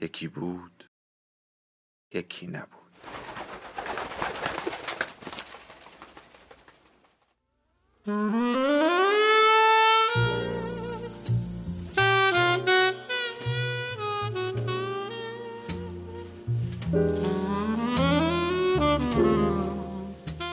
یکی بود یکی نبود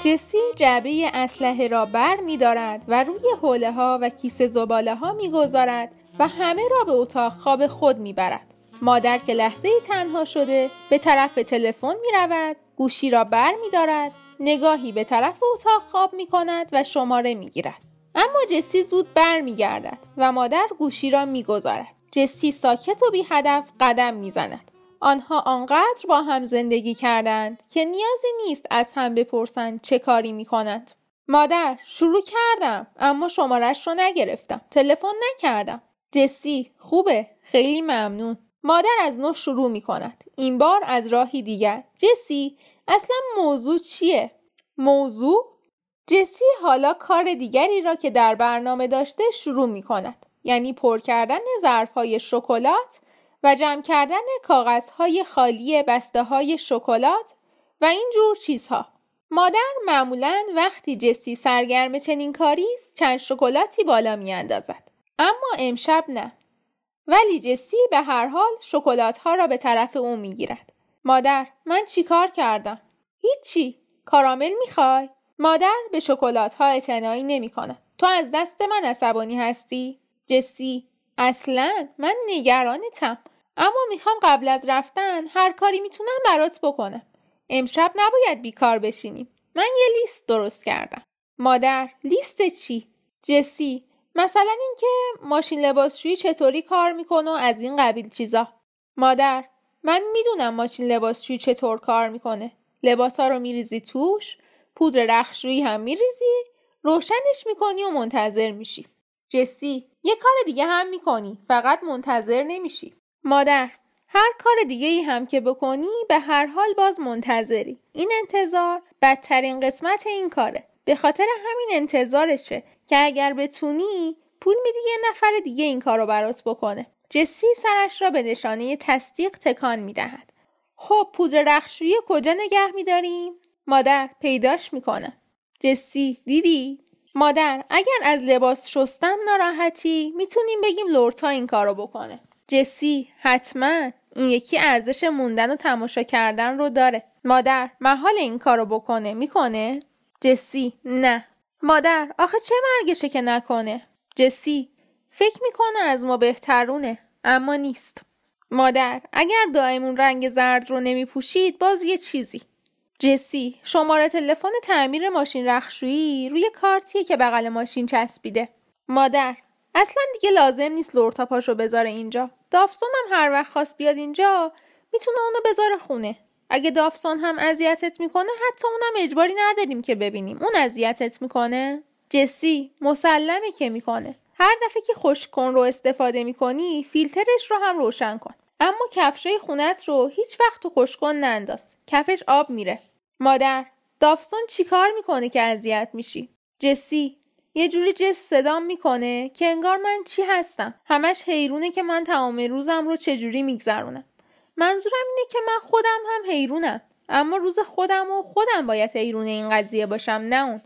جسی جعبه اسلحه را بر می دارد و روی حوله ها و کیسه زباله ها می گذارد و همه را به اتاق خواب خود می برد. مادر که لحظه ای تنها شده به طرف تلفن می رود گوشی را بر می دارد نگاهی به طرف اتاق خواب می کند و شماره می گیرد اما جسی زود بر می گردد و مادر گوشی را می گذارد جسی ساکت و بی هدف قدم می زند آنها آنقدر با هم زندگی کردند که نیازی نیست از هم بپرسند چه کاری می کنند. مادر شروع کردم اما شمارش رو نگرفتم. تلفن نکردم. جسی خوبه؟ خیلی ممنون. مادر از نو شروع می کند. این بار از راهی دیگر. جسی اصلا موضوع چیه؟ موضوع؟ جسی حالا کار دیگری را که در برنامه داشته شروع می کند. یعنی پر کردن ظرف های شکلات و جمع کردن کاغذ های خالی بسته های شکلات و این جور چیزها. مادر معمولا وقتی جسی سرگرم چنین کاری است چند شکلاتی بالا می اندازد. اما امشب نه. ولی جسی به هر حال شکلات ها را به طرف او می‌گیرد. مادر من چیکار کردم؟ هیچی. کارامل می‌خوای؟ مادر به شکلات ها اعتنایی نمی کند. تو از دست من عصبانی هستی؟ جسی اصلا من نگرانتم. اما می‌خوام قبل از رفتن هر کاری می‌تونم برات بکنم. امشب نباید بیکار بشینیم. من یه لیست درست کردم. مادر لیست چی؟ جسی مثلا اینکه ماشین لباسشویی چطوری کار می‌کنه و از این قبیل چیزا. مادر من می‌دونم ماشین لباسشویی چطور کار می‌کنه. لباسا رو میریزی توش پودر رخشویی هم میریزی روشنش می‌کنی و منتظر میشی. جسی یه کار دیگه هم می‌کنی فقط منتظر نمیشی. مادر هر کار دیگه ای هم که بکنی به هر حال باز منتظری. این انتظار بدترین قسمت این کاره. به خاطر همین انتظارشه که اگر بتونی پول میدی یه نفر دیگه این کارو برات بکنه. جسی سرش را به نشانه تصدیق تکان می‌دهد. خب پودر رخشویی کجا نگه میداریم؟ مادر پیداش می‌کنه. جسی دیدی؟ مادر اگر از لباس شستن ناراحتی می‌تونیم بگیم لورتا این کارو بکنه. جسی حتما. این یکی ارزش موندن و تماشا کردن رو داره. مادر محال این کارو بکنه می‌کنه؟ جسی نه. مادر آخه چه مرگشه که نکنه؟ جسی فکر می‌کنه از ما بهترونه اما نیست. مادر اگر دائمون رنگ زرد رو نمیپوشید باز یه چیزی. جسی شماره تلفن تعمیر ماشین رخشویی روی کارتیه که بغل ماشین چسبیده. مادر اصلا دیگه لازم نیست لورتا پاشو بذاره اینجا. دافسون هم هر وقت خواست بیاد اینجا می‌تونه اونو بذاره خونه. اگه دافسون هم اذیتت می‌کنه حتی اونم اجباری نداریم که ببینیم. اون اذیتت می‌کنه؟ جسی مسلمه که می‌کنه. هر دفعه که خوش کن رو استفاده می‌کنی فیلترش رو هم روشن کن. اما کفشای خونت رو هیچ وقت تو خوش کن ننداز. کفش آب میره. مادر دافسون چیکار می‌کنه که اذیت میشی؟ جسی یه جوری جس صدام می‌کنه که انگار من چی هستم؟ همش حیرونه که من تمام روزم رو چجوری میگذرونم. منظورم اینه که من خودم هم حیرونم. اما روز خودم و خودم باید حیرون این قضیه باشم نه اون.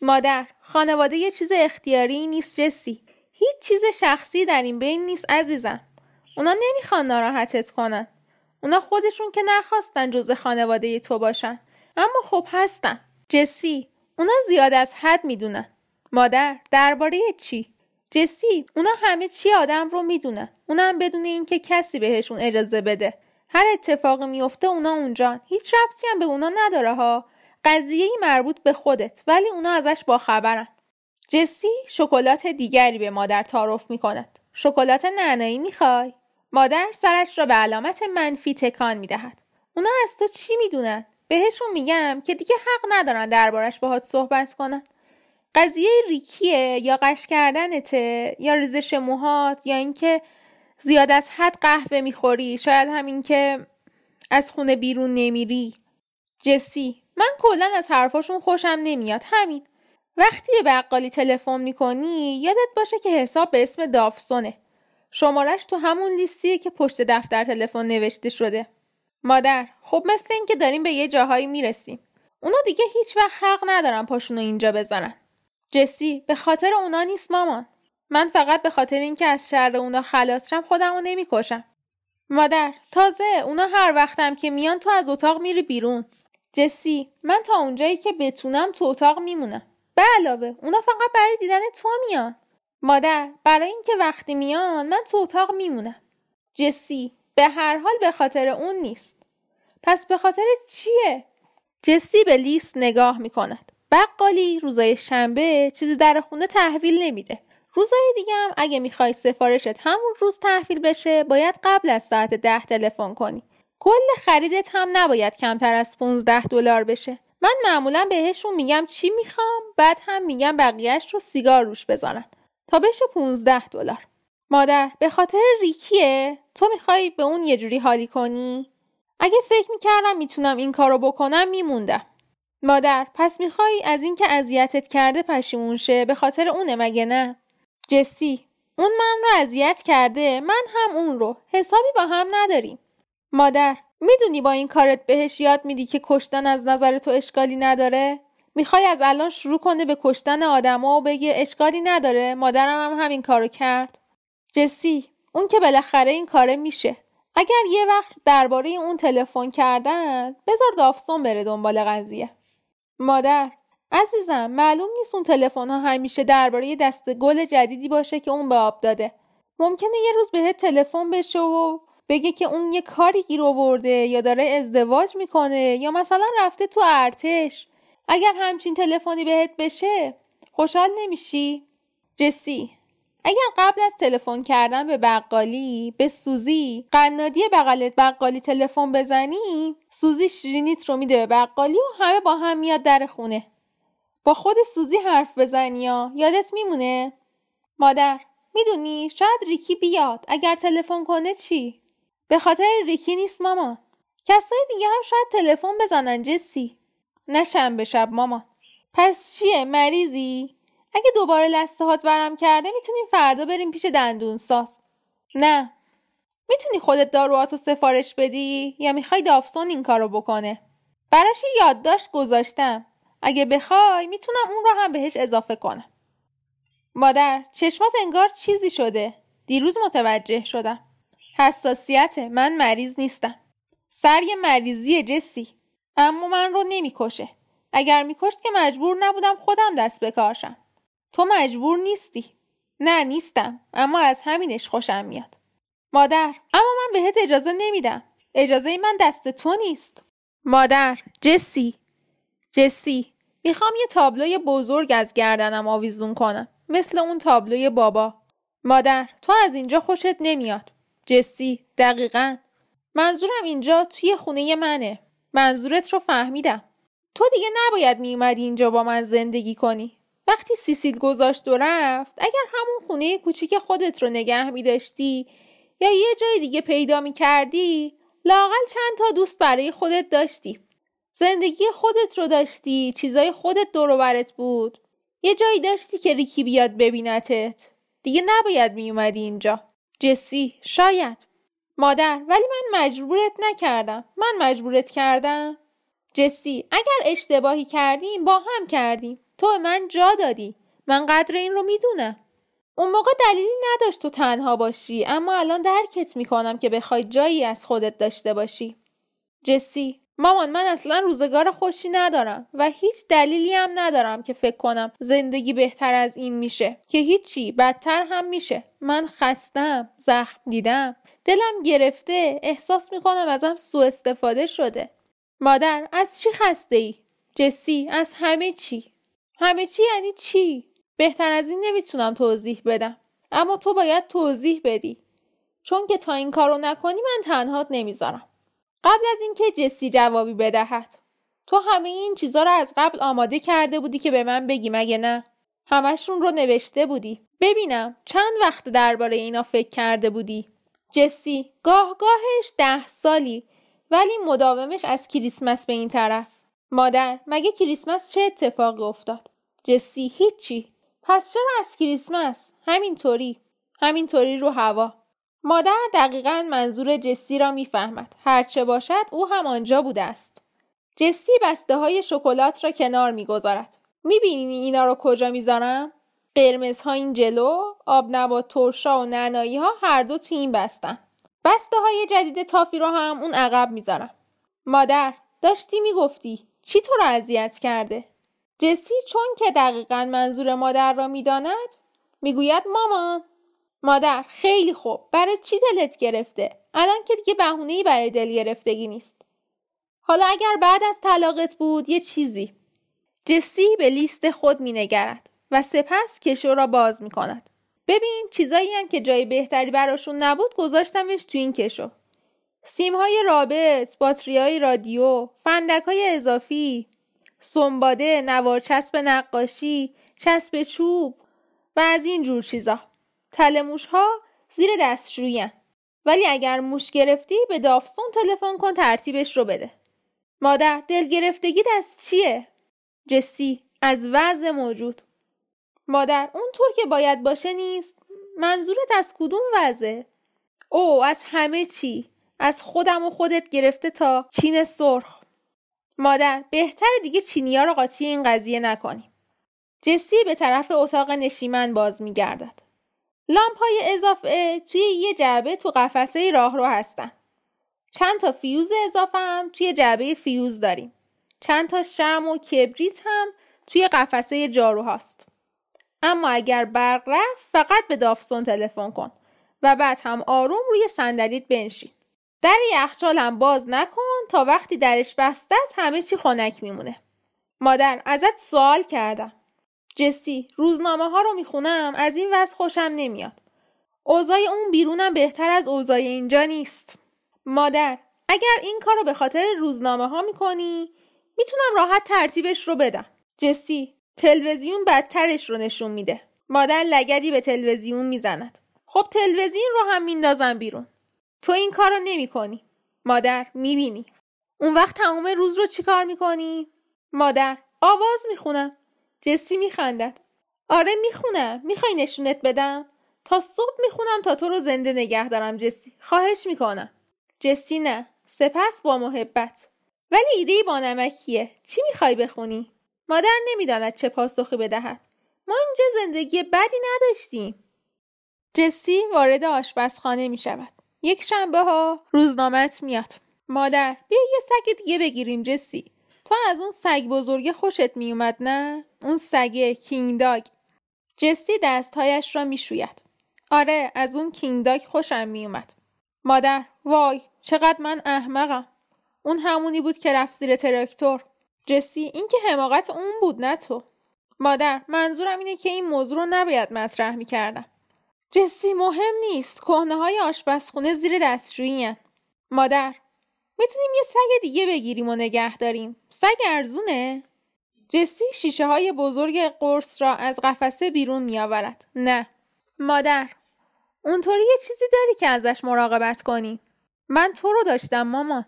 مادر خانواده یه چیز اختیاری نیست جسی. هیچ چیز شخصی در این بین نیست عزیزم. اونا نمی‌خوان ناراحتت کنن. اونا خودشون که نخواستن جز خانواده تو باشن. اما خب هستن. جسی اونا زیاد از حد می‌دونن. مادر درباره چی؟ جسی اونا همه چی آدم رو می‌دونن. اونم بدون اینکه کسی بهشون اجازه بده. هر اتفاقی میفته اونا اونجان هیچ ربطی هم به اونا نداره ها. قضیه مربوط به خودت ولی اونا ازش باخبرن. جسی شکلات دیگری به مادر تعارف می‌کند. شکلات نعنایی می‌خوای؟ مادر سرش را به علامت منفی تکان می‌دهد. اونا از تو چی می‌دونن؟ بهشون میگم که دیگه حق ندارن دربارش باهات صحبت کنن. قضیه ریکیه یا قش کردنته یا ریزش موهات یا اینکه زیاد از حد قهوه می‌خوری؟ شاید همین که از خونه بیرون نمیری. جسی من کلا از حرفاشون خوشم نمیاد. همین. وقتی به بقالی تلفن می‌کنی یادت باشه که حساب به اسم دافسونه. شمارش تو همون لیستیه که پشت دفتر تلفن نوشته شده. مادر خب مثل اینکه داریم به یه جاهایی می‌رسیم. اونا دیگه هیچ وقت حق ندارن پاشونو اینجا بزنن جسی به خاطر اونا نیست مامان. من فقط به خاطر اینکه از شر اونا خلاص شم خودمو نمی‌کشم. مادر تازه اونا هر وقتم که میان تو از اتاق میری بیرون. جسی من تا اونجایی که بتونم تو اتاق میمونم. به علاوه اونا فقط برای دیدن تو میان. مادر برای اینکه وقتی میان من تو اتاق میمونم. جسی به هر حال به خاطر اون نیست. پس به خاطر چیه؟ جسی به لیست نگاه می‌کند. بقالی روزای شنبه چیزی در خونه تحویل نمیده. روزای دیگه هم اگه می‌خوای سفارشت همون روز تحویل بشه باید قبل از ساعت ده تلفن کنی. کل خریدت هم نباید کمتر از 15 دلار بشه. من معمولا بهشون میگم چی می‌خوام بعد هم میگم بقیهش رو سیگار روش بزنن. تا بشه 15 دلار. مادر به خاطر ریکیه؟ تو می‌خوای به اون یه جوری حالی کنی؟ اگه فکر می‌کردم می‌تونم این کارو بکنم میموندم. مادر پس می‌خوای از اینکه اذیتت کرده پشیمون شه؟ به خاطر اونه مگه نه؟ جسی. اون من رو اذیت کرده من هم اون رو. حسابی با هم نداریم. مادر می‌دونی با این کارت بهش یاد میدی که کشتن از نظر تو اشکالی نداره؟ می‌خوای از الان شروع کنه به کشتن آدما و بگه اشکالی نداره؟ مادرم هم همین کارو کرد. جسی اون که بالاخره این کاره میشه. اگر یه وقت درباره اون تلفن کردن بذار دافسون بره دنبال قضیه. مادر عزیزم معلوم نیست اون تلفن ها همیشه درباره دست گل جدیدی باشه که اون به آب داده. ممکنه یه روز بهت تلفن بشه و بگه که اون یه کاری گیر آورده یا داره ازدواج می‌کنه یا مثلا رفته تو ارتش. اگر همچین تلفنی بهت بشه خوشحال نمیشی؟ جسی اگر قبل از تلفن کردن به بقالی به سوزی قنادی بغلت بقالی تلفن بزنی سوزی شیرینیت رو میده به بقالی و همه با هم میاد در خونه. با خود سوزی حرف بزنی یا؟ یادت میمونه؟ مادر می‌دونی شاید ریکی بیاد. اگر تلفن کنه چی؟ به خاطر ریکی نیست ماما. کسای دیگه هم شاید تلفن بزنن جسی. نه به شب ماما. پس چیه مریضی؟ اگه دوباره لسته هات برم کرده می‌تونیم فردا بریم پیش دندون ساز. نه. می‌تونی خودت داروهاتو سفارش بدی؟ یا می‌خوای دافسون این کارو بکنه؟ براش یادداشت گذاشتم. اگه بخوای می‌تونم اون رو هم بهش اضافه کنم. مادر چشمات انگار چیزی شده. دیروز متوجه شدم. حساسیت من مریض نیستم. سر یه مریضی جسی. اما من رو نمی‌کشه. اگر میکشت که مجبور نبودم خودم دست بکارشم. تو مجبور نیستی. نه نیستم. اما از همینش خوشم میاد. مادر اما من بهت اجازه نمیدم. اجازه من دست تو نیست. مادر جسی. جسی می‌خوام یه تابلوی بزرگ از گردنم آویزون کنم مثل اون تابلوی بابا. مادر تو از اینجا خوشت نمیاد. جسی دقیقا. منظورم اینجا توی خونه منه. منظورت رو فهمیدم. تو دیگه نباید میومدی اینجا با من زندگی کنی. وقتی سیسیل گذاشت و رفت اگر همون خونه کوچیک خودت رو نگه میداشتی یا یه جای دیگه پیدا می‌کردی لاقل چند تا دوست برای خودت داشتی. زندگی خودت رو داشتی چیزای خودت دور برت بود. یه جایی داشتی که ریکی بیاد ببینتت. دیگه نباید میومدی اینجا. جسی شاید. مادر ولی من مجبورت نکردم. من مجبورت کردم. جسی اگر اشتباهی کردیم با هم کردیم. تو من جا دادی. من قدر این رو می‌دونم. اون موقع دلیلی نداشت تو تنها باشی اما الان درکت می‌کنم که بخوای جایی از خودت داشته باشی. جسی مامان من اصلا روزگار خوشی ندارم و هیچ دلیلی هم ندارم که فکر کنم زندگی بهتر از این میشه. که هیچی بدتر هم میشه. من خستم زخم دیدم. دلم گرفته احساس می‌کنم ازم سوء استفاده شده. مادر از چی خسته ای؟ جسی از همه چی. همه چی یعنی چی؟ بهتر از این نمی‌تونم توضیح بدم. اما تو باید توضیح بدی. چون که تا این کارو نکنی من تنهات نمی‌ذارم. قبل از اینکه جسی جوابی بدهد تو همه این چیزا رو از قبل آماده کرده بودی که به من بگی مگه نه؟ همشون رو نوشته بودی. ببینم چند وقت درباره اینا فکر کرده بودی؟ جسی گاه گاهش ده سالی ولی مداومش از کریسمس به این طرف. مادر مگه کریسمس چه اتفاقی افتاد؟ جسی هیچی. پس چرا از کریسمس؟ همینطوری. همینطوری رو هوا. مادر دقیقا منظور جسی را می‌فهمد. هرچه باشد او هم آنجا بوده است. جسی بسته های شکلات را کنار می‌گذارد. می‌بینی اینا رو کجا می‌ذارم؟ قرمز ها این جلو آب نبات ترشا و نعنایی ها هر دو تو این بستن. بسته های جدید تافی رو هم اون عقب می‌ذارم. مادر داشتی می‌گفتی چی تو رو اذیت کرده؟ جسی چون که دقیقا منظور مادر را می‌داند می‌گوید مامان مادر خیلی خوب برای چی دلت گرفته الان که دیگه بهونه برای دل گرفتگی نیست حالا اگر بعد از طلاقت بود یه چیزی جسی به لیست خود مینگرد و سپس کشو را باز می کند. ببین چیزایی هم که جای بهتری براشون نبود گذاشتمش تو این کشو. سیم های رابط، باتری های رادیو، فندک های اضافی، سنباده، نوار چسب نقاشی، چسب چوب و از این جور چیزا. تلموش ها زیر دستشویی ولی اگر موش گرفتی به دافسون تلفن کن ترتیبش رو بده. مادر دل گرفتگی دست چیه؟ جسی از وضع موجود. مادر اونطور که باید باشه نیست. منظورت از کدوم وضع؟ او از همه چی. از خودم و خودت گرفته تا چین سرخ. مادر بهتر دیگه چینیا رو قاطی این قضیه نکنیم جسی به طرف اتاق نشیمن باز میگردد. لامپ های اضافه توی یه جعبه تو قفسه راه رو هستن. چند تا فیوز اضافه هم توی جعبه فیوز داریم. چند تا شم و کبریت هم توی قفسه جارو هاست. اما اگر برق رفت فقط به دافسون تلفن کن و بعد هم آروم روی صندلیت بنشین. در یخچال هم باز نکن تا وقتی درش بسته است همه چی خنک میمونه. مادر ازت سوال کردم. جسی روزنامه ها رو می‌خونم از این وضع خوشم نمیاد. اوضاع اون بیرونم بهتر از اوضاع اینجا نیست. مادر اگر این کار رو به خاطر روزنامه ها می‌کنی می‌تونم راحت ترتیبش رو بدم. جسی تلویزیون بدترش رو نشون میده. مادر لگدی به تلویزیون می‌زند. خب تلویزیون رو هم میندازم بیرون. تو این کار رو نمی کنی. مادر می‌بینی. اون وقت تمام روز رو چیکار می‌کنی؟ مادر آواز می‌خونم. جسی میخندد. آره می‌خونم می‌خوای نشونت بدم؟ تا صبح می‌خونم تا تو رو زنده نگه دارم جسی. خواهش می‌کنم. جسی نه. سپس با محبت. ولی ایده با نمکیه. چی می‌خوای بخونی؟ مادر نمی‌داند چه پاسخی بدهد. ما اینجا زندگی بدی نداشتیم. جسی وارد آشپزخانه می شود. یک شنبه ها روزنامت میاد. مادر بیا یه سگ دیگه بگیریم جسی. تو از اون سگ بزرگ خوشت میومد نه؟ اون سگه کینگ داگ. جسی دستهایش را می‌شوید. آره از اون کینگ داگ خوشم میومد. مادر وای چقدر من احمقم. اون همونی بود که رفت زیر تراکتور. جسی این که حماقت اون بود نه تو مادر منظورم اینه که این موضوع رو نباید مطرح می‌کردم جسی مهم نیست کهنه های آشپزخونه زیر دستشویی مادر می‌تونیم یه سگ دیگه بگیریم و نگه داریم. سگ ارزونه؟ جسی شیشه های بزرگ قرص را از قفسه بیرون میآورد. نه. مادر اونطوری یه چیزی داری که ازش مراقبت کنی. من تو رو داشتم مامان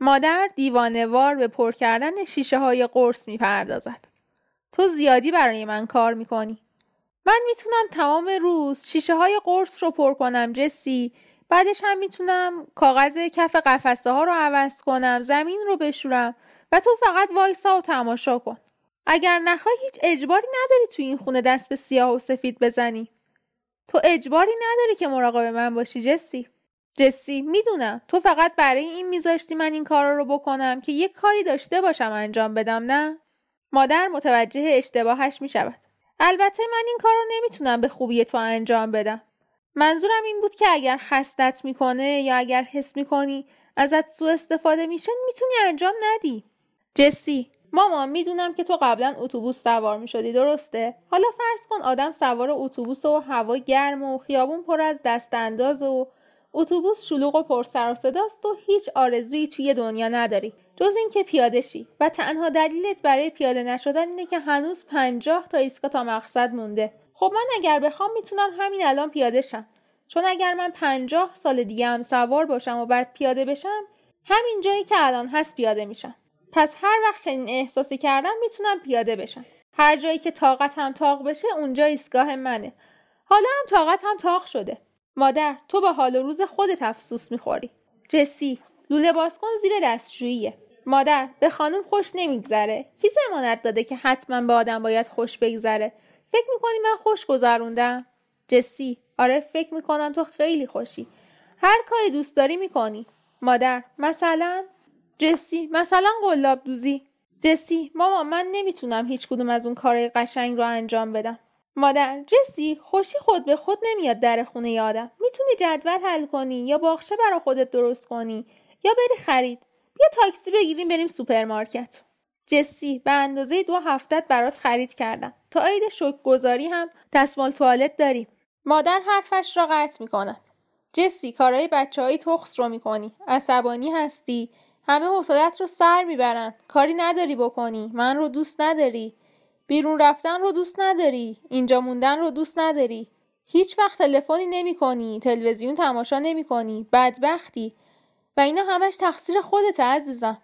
مادر دیوانوار به پر کردن شیشه های قرص می‌پردازد. تو زیادی برای من کار می‌کنی. من می‌تونم تمام روز شیشه های قرص رو پر کنم جسی. بعدش هم می‌تونم کاغذ کف قفسه ها رو عوض کنم زمین رو بشورم و تو فقط وایسا و تماشا کن. اگر نخوای هیچ اجباری نداری تو این خونه دست به سیاه و سفید بزنی. تو اجباری نداری که مراقب من باشی جسی. جسی می‌دونم. تو فقط برای این میذاشتی من این کارا رو بکنم که یک کاری داشته باشم انجام بدم نه؟ مادر متوجه اشتباهش می‌شود. البته من این کار رو نمی‌تونم به خوبی تو انجام بدم. منظورم این بود که اگر خستت می‌کنه یا اگر حس می‌کنی ازت سوء استفاده میشه می‌تونی انجام ندی. جسی مامان می‌دونم که تو قبلا اتوبوس سوار می‌شدی درسته؟ حالا فرض کن آدم سوار اتوبوس و هوا گرم و خیابون پر از دست انداز و اتوبوس شلوغ و پر سر و صداست و هیچ آرزویی توی دنیا نداری. جز اینکه پیاده شی. و تنها دلیلت برای پیاده نشدن اینه که هنوز پنجاه تا ایستگاه تا مقصد مونده. خب من اگر بخوام می‌تونم همین الان پیاده شم. چون اگر من پنجاه سال دیگه هم سوار باشم و بعد پیاده بشم همین جایی که الان هست پیاده میشم. پس هر وقت چنین احساسی کردم می‌تونم پیاده بشم. هر جایی که طاقتم تاق بشه اونجا ایستگاه منه. حالا هم طاقتم تاق شده. مادر تو به حال و روز خودت افسوس می‌خوری. جسی لوله باز کن زیر دستشوییه مادر به خانم خوش نمیگذره. کی زمانت داده که حتما به آدم باید خوش بگذره؟ فکر می‌کنی من خوش گذروندم؟ جسی آره فکر می‌کنم تو خیلی خوشی. هر کاری دوست داری می‌کنی. مادر مثلا؟ جسی مثلا قلاب دوزی. جسی ماما من نمی‌تونم هیچ کدوم از اون کارهای قشنگ رو انجام بدم. مادر جسی خوشی خود به خود نمیاد در خونه آدم می‌تونی جدول حل کنی یا باغچه برا خودت درست کنی یا بری خرید. بیا تاکسی بگیریم بریم سوپرمارکت. جسی به اندازه دو هفتت برات خرید کردم. تا عید گذاری هم دستمال توالت داریم مادر حرفش را قطع می‌کند. جسی کارهای بچه های تخص رو می‌کنی. عصبانی هستی. همه حوصلت رو سر می‌برن. کاری نداری بکنی. من رو دوست نداری. بیرون رفتن رو دوست نداری. اینجا موندن رو دوست نداری. هیچ وقت تلفنی نمی کنی تلویزیون تماشا نمی کنی بدبختی. و اینا همش تقصیر خودت عزیزم.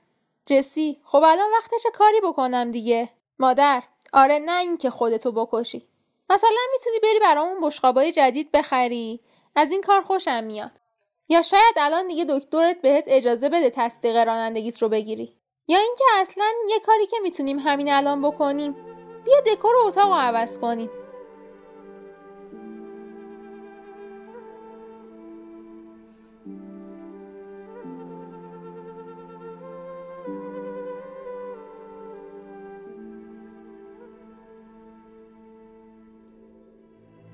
جسی خب الان وقتش کاری بکنم دیگه. مادر آره نه اینکه خودتو بکشی. مثلا می‌تونی بری برامون بشقابای جدید بخری. از این کار خوشم میاد. یا شاید الان دیگه دکترت بهت اجازه بده تصدیق رانندگیت رو بگیری. یا اینکه اصلا یه کاری که می‌تونیم همین الان بکنیم. بیا دکور اتاق رو عوض کنیم.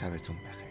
شبتون بخیر.